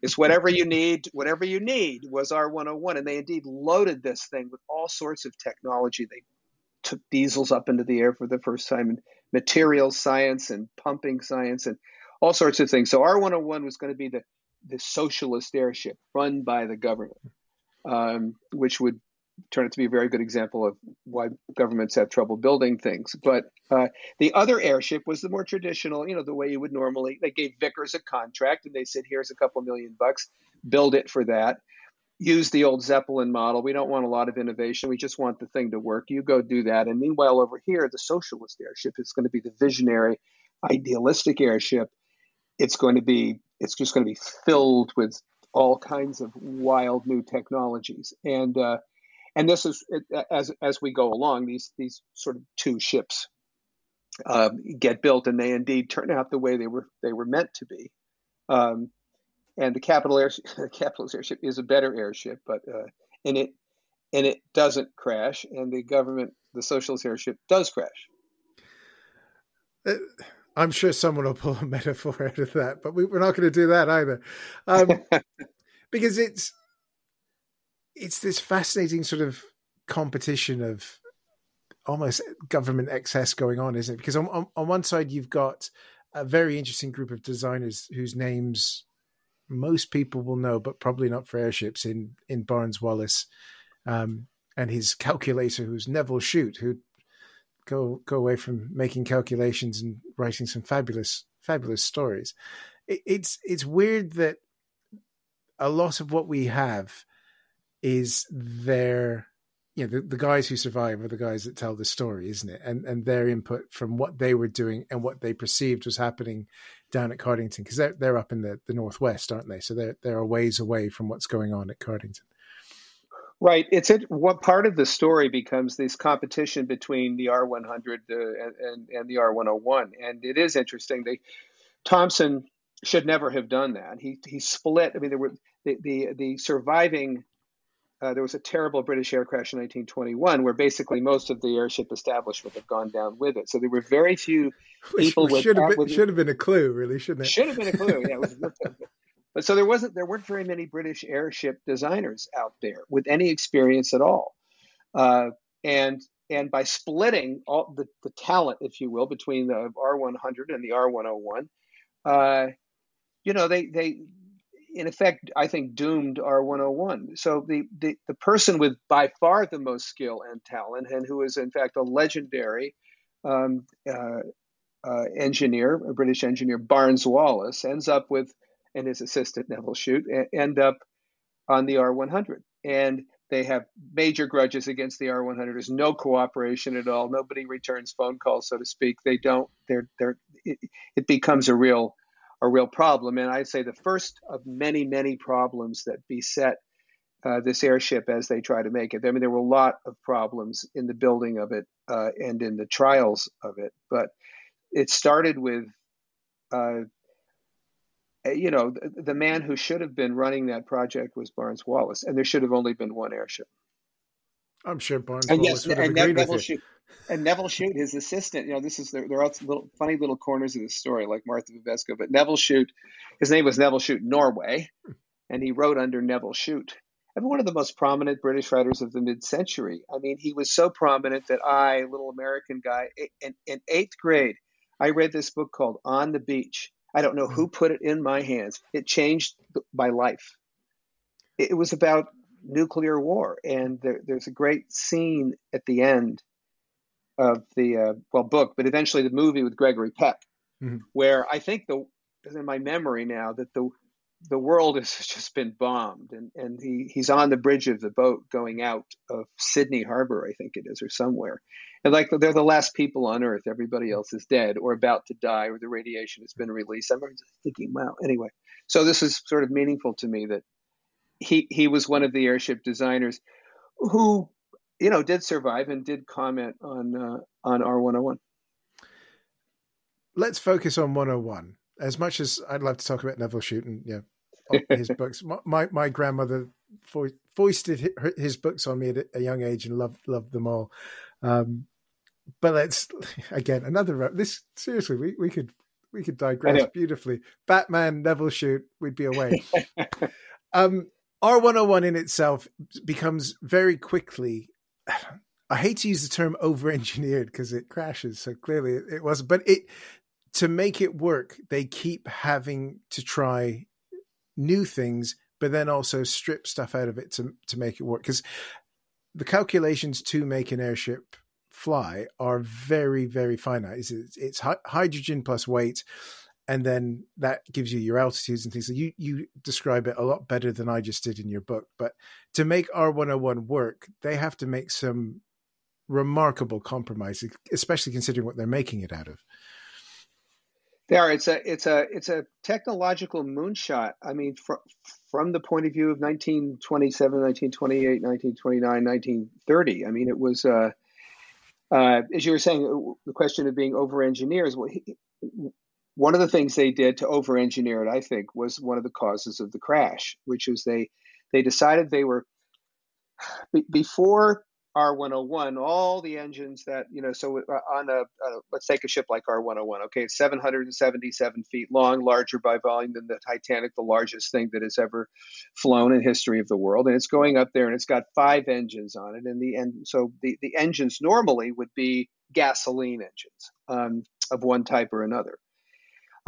it's, whatever you need, whatever you need was R101. And they indeed loaded this thing with all sorts of technology. They took diesels up into the air for the first time in materials science and pumping science and all sorts of things. So R101 was going to be the, the socialist airship run by the government, um, which would turn out to be a very good example of why governments have trouble building things. But uh, the other airship was the more traditional, you know, the way you would normally. They gave Vickers a contract and they said, "Here's a couple million bucks, build it for that." Use the old Zeppelin model. We don't want a lot of innovation. We just want the thing to work. You go do that. And meanwhile, over here, the socialist airship is going to be the visionary, idealistic airship. It's going to be. It's just going to be filled with all kinds of wild new technologies and. Uh, and this is as as we go along these these sort of two ships um, get built and they indeed turn out the way they were they were meant to be. Um, and the capital air the capitalist airship is a better airship but uh, and it and it doesn't crash and the government the socialist airship does crash. Uh, i'm sure someone will pull a metaphor out of that but we, are not going to do that either. Um, because it's it's this fascinating sort of competition of almost government excess going on, isn't it? Because on, on, on one side you've got a very interesting group of designers whose names most people will know, but probably not for airships. In in Barnes Wallis, um, and his calculator, who's Nevil Shute, who go go away from making calculations and writing some fabulous fabulous stories. It, it's it's weird that a lot of what we have is their you know the, the guys who survive are the guys that tell the story isn't it and and their input from what they were doing and what they perceived was happening down at cardington because they're, they're up in the, the northwest aren't they so they're, they're a ways away from what's going on at cardington Right. It's it, what part of the story becomes this competition between the R100 uh, and, and, the R101, and it is interesting. They Thomson should never have done that. He he split. I mean, there were the the, the surviving uh, there was a terrible British air crash in 1921 where basically most of the airship establishment had gone down with it. So there were very few people Which, with should have, been, with, should have been a clue, really, shouldn't it? Should have been a clue. Yeah. Was, but so there wasn't there weren't very many British airship designers out there with any experience at all. Uh, and and by splitting all the, the talent, if you will, between the R100 and the R101, uh, you know, they they in effect, I think, doomed R101. So the, the, the person with by far the most skill and talent, and who is in fact a legendary um, uh, uh, engineer, a British engineer, Barnes Wallis, ends up with, and his assistant Nevil Shute, end up on the R100. And they have major grudges against the R100. There's no cooperation at all. Nobody returns phone calls, so to speak. They don't. They're. They're. It, it becomes a real a real problem. And I'd say the first of many, many problems that beset uh, this airship as they try to make it. I mean, there were a lot of problems in the building of it uh, and in the trials of it, but it started with, uh, you know, the, the, man who should have been running that project was Barnes Wallis, and there should have only been one airship. I'm sure Barnes and Wallis yes, would have and agreed Nevil with you. Shute, and Nevil Shute, his assistant, you know, this is there, there are little funny little corners of the story, like Marthe Bibesco, but Nevil Shute, his name was Nevil Shute Norway, and he wrote under Nevil Shute and one of the most prominent British writers of the mid-century. I mean, he was so prominent that I, little American guy, in, in eighth grade, I read this book called On the Beach. I don't know who mm-hmm. put it in my hands. It changed my life. It was about nuclear war, and there, there's a great scene at the end of the uh, well book, but eventually the movie with Gregory Peck, mm-hmm. where I think the in my memory now that the the world has just been bombed, and, and he, he's on the bridge of the boat going out of Sydney Harbor, I think it is, or somewhere. And like they're the last people on Earth. Everybody else is dead or about to die, or the radiation has been released. I'm thinking, wow. Anyway, so this is sort of meaningful to me that he he was one of the airship designers who, you know, did survive and did comment on uh, on R101. Let's focus on 101 as much as I'd love to talk about Nevil Shute and yeah, his books, my my grandmother fo- foisted his books on me at a young age and loved loved them all. Um, but let's again another this seriously we, we could we could digress beautifully. Batman, Nevil Shute, we'd be away. um, R101 in itself becomes very quickly. I hate to use the term over engineered because it crashes. So clearly it, was, but it to make it work, they keep having to try new things, but then also strip stuff out of it to to make it work. Because the calculations to make an airship fly are very very finite. It's, it's hydrogen plus weight, and then that gives you your altitudes and things. So you you describe it a lot better than I just did in your book. But to make R one hundred one work, they have to make some remarkable compromises, especially considering what they're making it out of. There, it's a it's a it's a technological moonshot. I mean, from from the point of view of 1927, 1928, 1929, 1930. I mean, it was uh, uh, as you were saying, the question of being over engineers. Well, one of the things they did to over engineer it, I think, was one of the causes of the crash, which is they they decided they were before R101, all the engines that, you know, so uh, on a, uh, let's take a ship like R101, okay, it's 777 feet long, larger by volume than the Titanic, the largest thing that has ever flown in history of the world. And it's going up there and it's got five engines on it. And the end, so the, the engines normally would be gasoline engines um, of one type or another.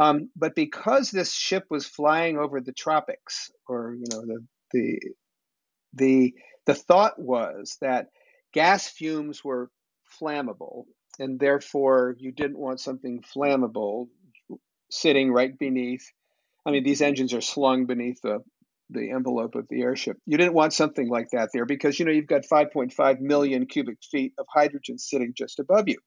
Um, but because this ship was flying over the tropics, or you know the the the the thought was that gas fumes were flammable, and therefore you didn't want something flammable sitting right beneath. I mean, these engines are slung beneath the the envelope of the airship. You didn't want something like that there because you know you've got 5.5 million cubic feet of hydrogen sitting just above you.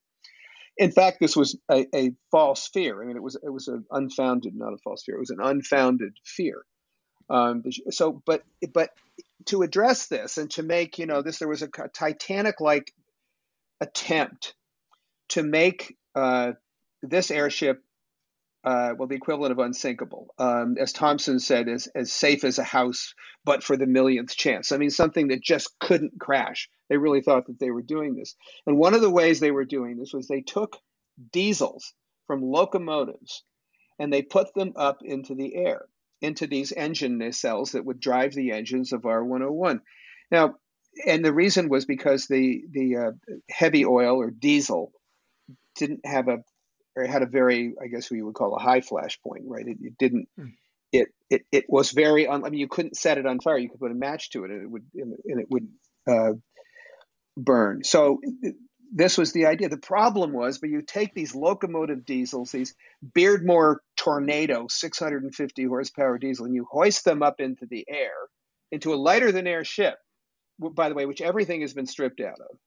In fact, this was a, a false fear. I mean, it was it was an unfounded, not a false fear. It was an unfounded fear. Um, so, but but to address this and to make you know this, there was a Titanic-like attempt to make uh, this airship uh, well, the equivalent of unsinkable. Um, as Thomson said, as, as safe as a house, but for the millionth chance. I mean, something that just couldn't crash. They really thought that they were doing this. And one of the ways they were doing this was they took diesels from locomotives and they put them up into the air into these engine nacelles that would drive the engines of R101. Now, and the reason was because the the uh, heavy oil or diesel didn't have a or had a very I guess we would call a high flash point, right? It, it didn't. Hmm. It, it it was very. Un, I mean, you couldn't set it on fire. You could put a match to it, and it would and it would uh, burn. So this was the idea. The problem was, but you take these locomotive diesels, these Beardmore Tornado 650 horsepower diesel, and you hoist them up into the air, into a lighter than air ship, by the way, which everything has been stripped out of.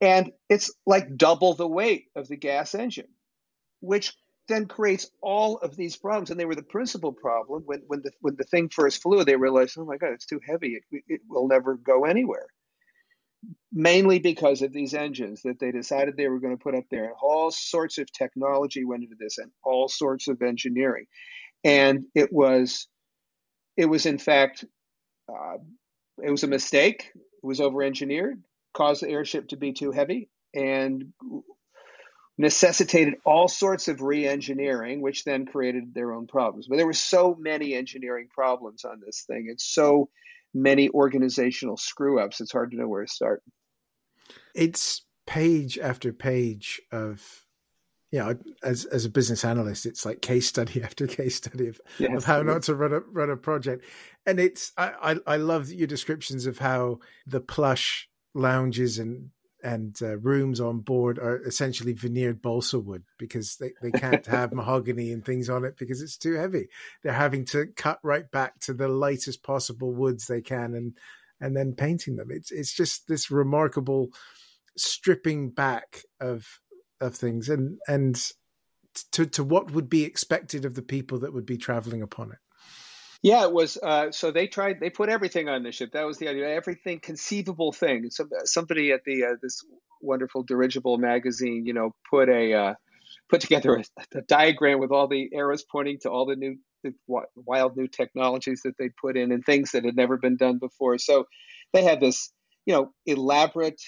And it's like double the weight of the gas engine, which then creates all of these problems, and they were the principal problem when when the when the thing first flew. They realized, oh my god, it's too heavy; it, it will never go anywhere. Mainly because of these engines that they decided they were going to put up there, and all sorts of technology went into this, and all sorts of engineering, and it was, it was in fact, uh, it was a mistake. It was over engineered, caused the airship to be too heavy, and necessitated all sorts of re-engineering, which then created their own problems. But there were so many engineering problems on this thing, and so many organizational screw-ups. It's hard to know where to start. It's page after page of you know, as as a business analyst, it's like case study after case study of, yes, of how not to run a run a project. And it's I, I, I love your descriptions of how the plush lounges and and uh, rooms on board are essentially veneered balsa wood because they, they can't have mahogany and things on it because it's too heavy. They're having to cut right back to the lightest possible woods they can and and then painting them. It's it's just this remarkable stripping back of of things and and to to what would be expected of the people that would be traveling upon it. Yeah, it was. Uh, so they tried. They put everything on the ship. That was the idea. Everything conceivable thing. Some, somebody at the uh, this wonderful dirigible magazine, you know, put a uh, put together a, a, diagram with all the arrows pointing to all the new the wild new technologies that they put in and things that had never been done before. So they had this, you know, elaborate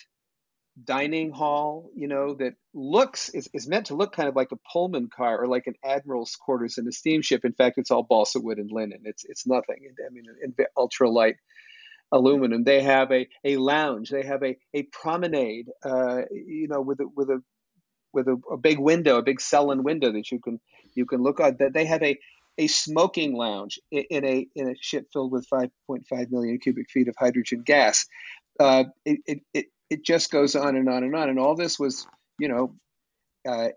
dining hall, you know, that looks is, is meant to look kind of like a Pullman car or like an admiral's quarters in a steamship. In fact, it's all balsa wood and linen. It's it's nothing. I mean, in ultralight aluminum. They have a, a lounge. They have a a promenade. Uh, you know, with a, with a with a, a big window, a big cell-in window that you can you can look at. That they have a a smoking lounge in a in a ship filled with 5.5 million cubic feet of hydrogen gas. Uh, it, it, it just goes on and on and on. And all this was, you know, uh,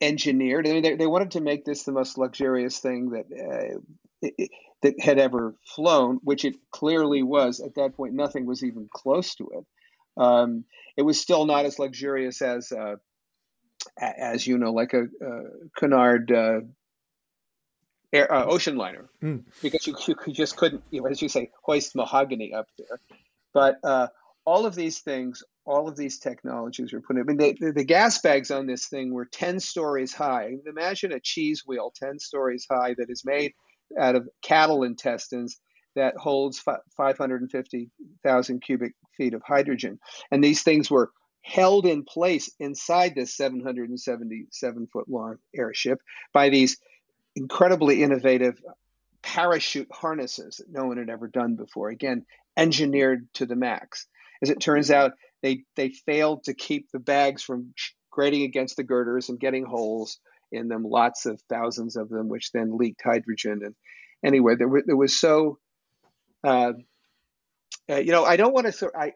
engineered. I mean, they, they wanted to make this the most luxurious thing that uh, it, that had ever flown, which it clearly was. At that point, nothing was even close to it. Um, it was still not as luxurious as, uh, as you know, like a, a Cunard uh, air, uh, ocean liner, mm. because you, you, just couldn't, you know, as you say, hoist mahogany up there. But uh, all of these things, all of these technologies were put in. I mean, the, the gas bags on this thing were 10 stories high. Imagine a cheese wheel 10 stories high that is made out of cattle intestines that holds 550,000 cubic feet of hydrogen. And these things were held in place inside this 777 foot long airship by these incredibly innovative parachute harnesses that no one had ever done before. Again, engineered to the max. As it turns out, they they failed to keep the bags from grating against the girders and getting holes in them, lots of thousands of them, which then leaked hydrogen. And anyway, there, were, there was so, uh, uh, you know, I don't want to. I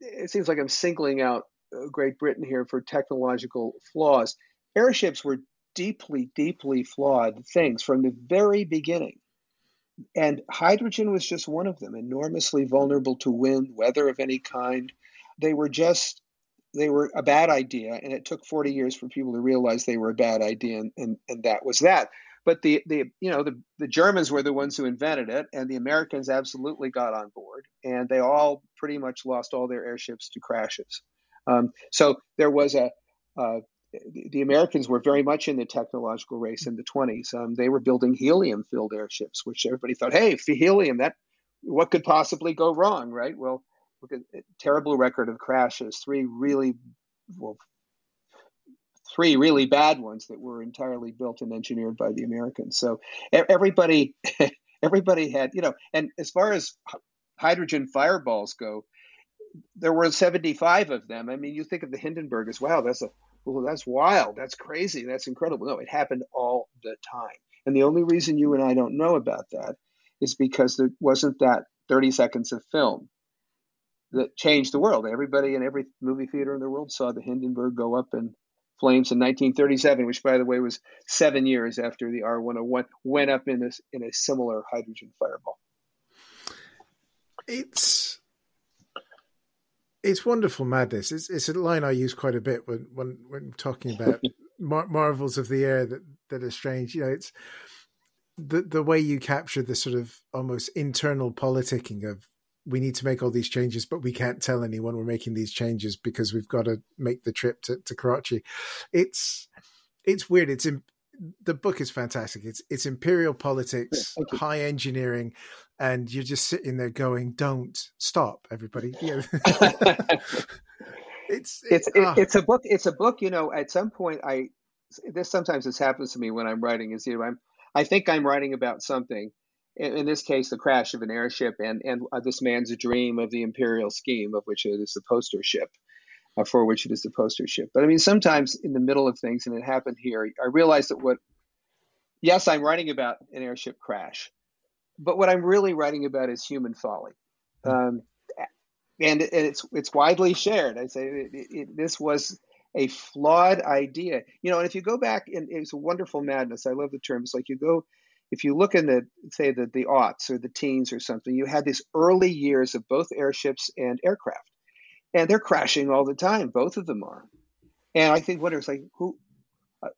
it seems like I'm singling out uh, Great Britain here for technological flaws. Airships were deeply, deeply flawed things from the very beginning. And hydrogen was just one of them, enormously vulnerable to wind, weather of any kind. They were just, they were a bad idea. And it took 40 years for people to realize they were a bad idea. And, and, and that was that. But the, the you know the, the Germans were the ones who invented it, and the Americans absolutely got on board, and they all pretty much lost all their airships to crashes. Um, so there was a, a the Americans were very much in the technological race in the 20s. Um, they were building helium-filled airships, which everybody thought, "Hey, for helium, that what could possibly go wrong?" Right? Well, at terrible record of crashes. Three really, well, three really bad ones that were entirely built and engineered by the Americans. So everybody, everybody had, you know, and as far as hydrogen fireballs go, there were 75 of them. I mean, you think of the Hindenburg as wow, that's a well, that's wild. That's crazy. That's incredible. No, it happened all the time. And the only reason you and I don't know about that is because there wasn't that 30 seconds of film that changed the world. Everybody in every movie theater in the world saw the Hindenburg go up in flames in 1937, which, by the way, was seven years after the R101 went up in a, in a similar hydrogen fireball. It's it's wonderful madness. It's, it's a line I use quite a bit when when, when talking about mar- marvels of the air that that are strange. You know, it's the the way you capture the sort of almost internal politicking of we need to make all these changes, but we can't tell anyone we're making these changes because we've got to make the trip to, to Karachi. It's it's weird. It's the book is fantastic. It's it's imperial politics, high engineering, and you're just sitting there going, "Don't stop, everybody." Know? it's it's it, it's a book. It's a book. You know, at some point, I this sometimes this happens to me when I'm writing. Is you know, I'm I think I'm writing about something. In, in this case, the crash of an airship and and uh, this man's dream of the imperial scheme, of which it is the poster ship. Uh, for which it is the poster ship. But I mean, sometimes in the middle of things, and it happened here, I realized that what, yes, I'm writing about an airship crash, but what I'm really writing about is human folly. Um, and it's it's widely shared. I say it, it, this was a flawed idea, you know. And if you go back, and it's a wonderful madness. I love the term. It's like you go, if you look in the say the the aughts or the teens or something, you had these early years of both airships and aircraft and they're crashing all the time. Both of them are. And I think what it's like, who?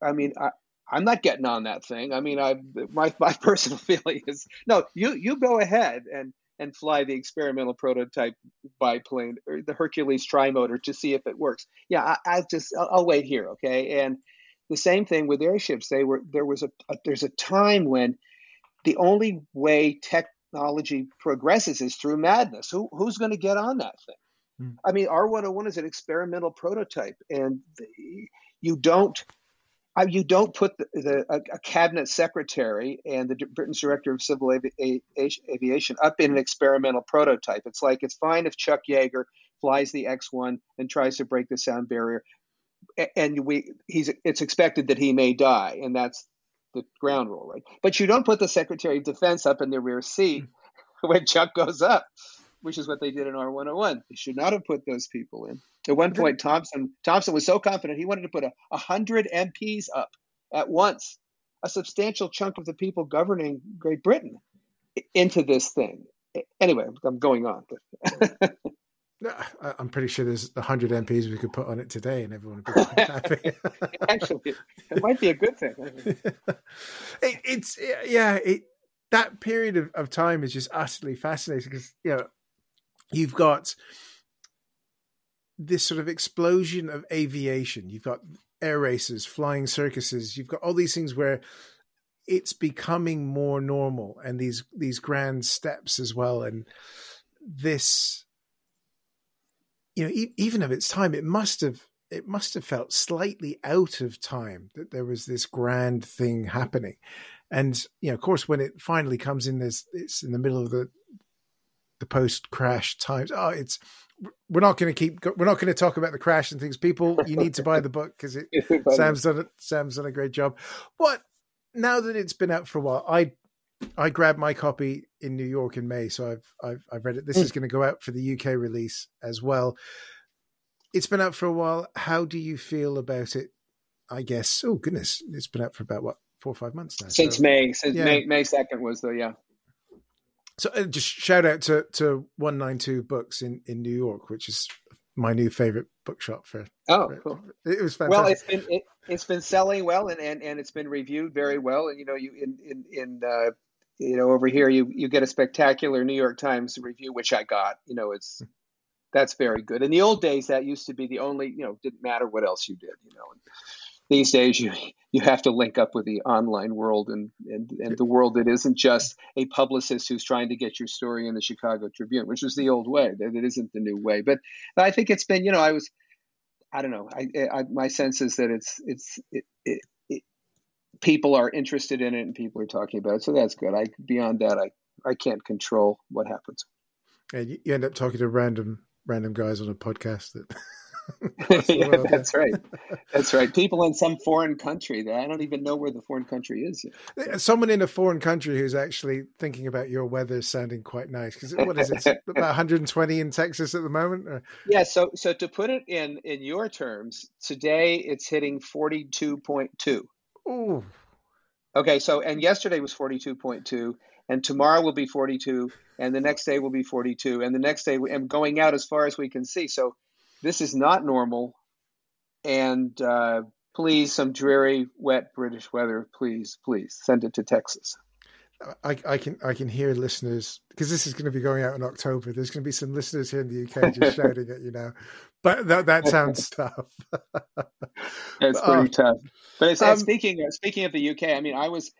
I mean, I, I'm not getting on that thing. I mean, I my my personal feeling is no. You you go ahead and and fly the experimental prototype biplane or the Hercules trimotor to see if it works. Yeah, I, I just I'll, I'll, wait here, okay. And the same thing with airships. They were there was a, a there's a time when the only way technology progresses is through madness. Who who's going to get on that thing? Hmm. I mean, R101 is an experimental prototype, and you don't uh, you don't put the, the a, a, cabinet secretary and the Britain's director of civil avi- aviation up in an experimental prototype. It's like it's fine if Chuck Yeager flies the X1 and tries to break the sound barrier, and we he's it's expected that he may die, and that's the ground rule, right? But you don't put the Secretary of Defense up in the rear seat hmm. when Chuck goes up which is what they did in R101. They should not have put those people in. At one point, Thomson Thomson was so confident he wanted to put a hundred MPs up at once, a substantial chunk of the people governing Great Britain, into this thing. Anyway, I'm going on. I'm pretty sure there's 100 MPs we could put on it today, and everyone would be happy. Actually, it might be a good thing. it, it's yeah, it, that period of, of time is just utterly fascinating because you know you've got this sort of explosion of aviation. You've got air races, flying circuses. You've got all these things where it's becoming more normal, and these these grand steps as well. And this, you know, e- even of its time, it must have it must have felt slightly out of time that there was this grand thing happening. And you know, of course, when it finally comes in, there's it's in the middle of the the post crash times. Oh, it's we're not going to keep we're not going to talk about the crash and things. People, you need to buy the book because it Sam's done it. Sam's done a great job. But now that it's been out for a while, I I grabbed my copy in New York in May, so I've I've, I've read it. This mm. is going to go out for the UK release as well. It's been out for a while. How do you feel about it? I guess. Oh goodness, it's been out for about what four or five months now. Since so, May, since yeah. May May second was the yeah. So uh, just shout out to to one nine two books in in New York, which is my new favorite bookshop for. Oh, for, cool. It was fantastic. Well, it's been it, has been selling well, and, and and it's been reviewed very well. And you know, you in in in uh, you know over here, you you get a spectacular New York Times review, which I got. You know, it's that's very good. In the old days, that used to be the only you know didn't matter what else you did. You know. These days you you have to link up with the online world and, and, and the world that isn't just a publicist who's trying to get your story in the Chicago Tribune, which was the old way. That it isn't the new way. But I think it's been, you know, I was, I don't know. I, I my sense is that it's it's it, it, it, people are interested in it and people are talking about it, so that's good. I beyond that, I I can't control what happens. And you end up talking to random random guys on a podcast that. yeah, that's right. That's right. People in some foreign country that I don't even know where the foreign country is. Yet. Uh, someone in a foreign country who's actually thinking about your weather sounding quite nice. Because what is it? about 120 in Texas at the moment? Or? Yeah. So so to put it in in your terms, today it's hitting 42.2. Ooh. Okay. So and yesterday was 42.2 and tomorrow will be 42 and the next day will be 42 and the next day we and going out as far as we can see so this is not normal. And uh, please, some dreary, wet British weather. Please, please send it to Texas. I, I, can I can hear listeners because this is going to be going out in October. There's going to be some listeners here in the UK just shouting at you now. But that that sounds tough. it's pretty uh, tough. But it's, um, speaking speaking of the UK, I mean, I was,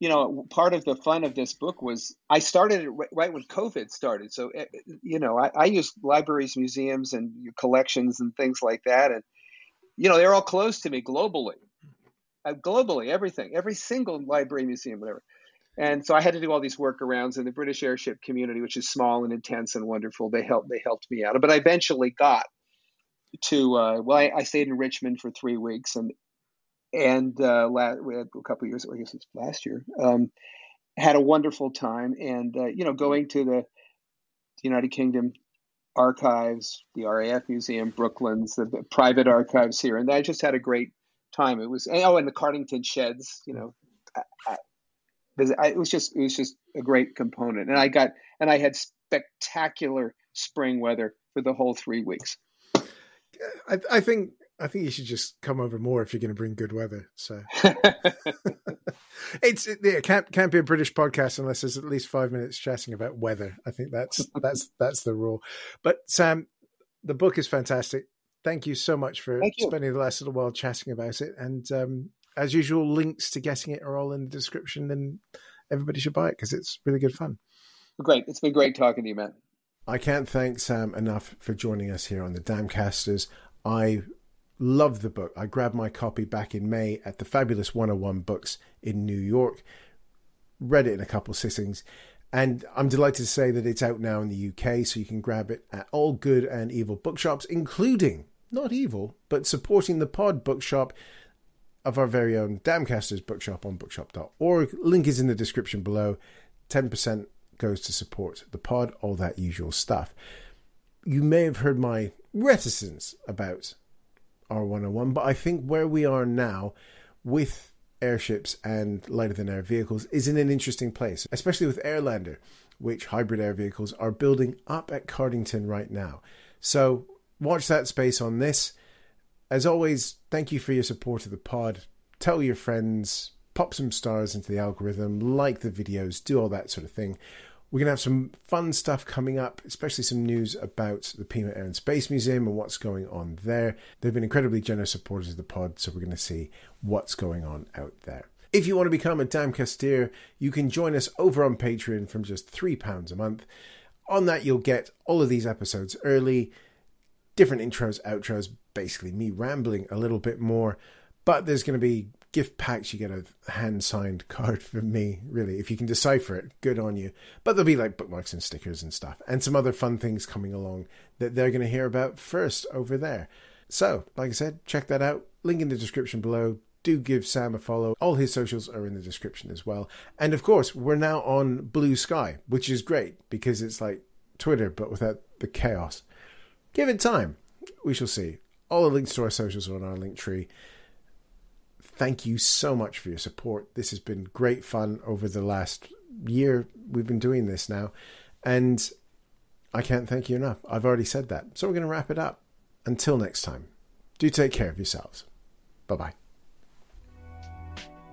you know, part of the fun of this book was I started it right when COVID started. So eh, you know, I, I use libraries, museums, and collections and things like that, and you know, they're all closed to me globally. Uh, globally, everything, every single library, museum, whatever. And so I had to do all these workarounds in the British airship community, which is small and intense and wonderful. They helped they helped me out. But I eventually got to uh, well, I, I, stayed in Richmond for three weeks and and uh, last, a couple years, I guess it's last year, um, had a wonderful time. And uh, you know, going to the United Kingdom archives, the RAF Museum, Brooklands, the, the private archives here, and I just had a great time. It was oh, and the Cardington sheds, you know. I, I, it was just it was just a great component, and I got and I had spectacular spring weather for the whole three weeks. I, I think I think you should just come over more if you're going to bring good weather. So it's it, yeah, can't can't be a British podcast unless there's at least five minutes chatting about weather. I think that's that's that's the rule. But Sam, the book is fantastic. Thank you so much for spending the last little while chatting about it. And um, as usual, links to getting it are all in the description, and everybody should buy it because it's really good fun. Great. It's been great talking to you, man. I can't thank Sam enough for joining us here on the Damcasters. I love the book. I grabbed my copy back in May at the Fabulous 101 Books in New York, read it in a couple sittings, and I'm delighted to say that it's out now in the UK, so you can grab it at all good and evil bookshops, including, not evil, but supporting the pod bookshop of our very own Damcasters bookshop on bookshop.org. Link is in the description below. 10% goes to support the pod, all that usual stuff. You may have heard my reticence about R101, but I think where we are now with airships and lighter than air vehicles is in an interesting place, especially with Airlander, which hybrid air vehicles are building up at Cardington right now. So watch that space on this. As always, thank you for your support of the pod. Tell your friends, pop some stars into the algorithm, like the videos, do all that sort of thing. We're going to have some fun stuff coming up, especially some news about the Pima Air and Space Museum and what's going on there. They've been incredibly generous supporters of the pod, so we're going to see what's going on out there. If you want to become a Damcaster, you can join us over on Patreon from just £3 a month. On that, you'll get all of these episodes early, different intros, outros, basically me rambling a little bit more. But there's going to be gift packs. You get a hand signed card from me, really. If you can decipher it, good on you. But there'll be like bookmarks and stickers and stuff, and some other fun things coming along that they're going to hear about first over there. So, like I said, check that out. Link in the description below. Do give Sam a follow. All his socials are in the description as well. And of course, we're now on Blue Sky, which is great because it's like Twitter but without the chaos. Give it time. We shall see. All the links to our socials are on our link tree. Thank you so much for your support. This has been great fun over the last year. We've been doing this now, and I can't thank you enough. I've already said that. So we're going to wrap it up. Until next time, do take care of yourselves. Bye bye.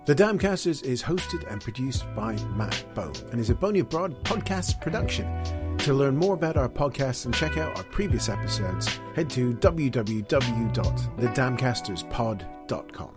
The Damcasters is hosted and produced by Matt Bone and is a Boney Broad podcast production. To learn more about our podcast and check out our previous episodes, head to www.thedamcasterspod.com.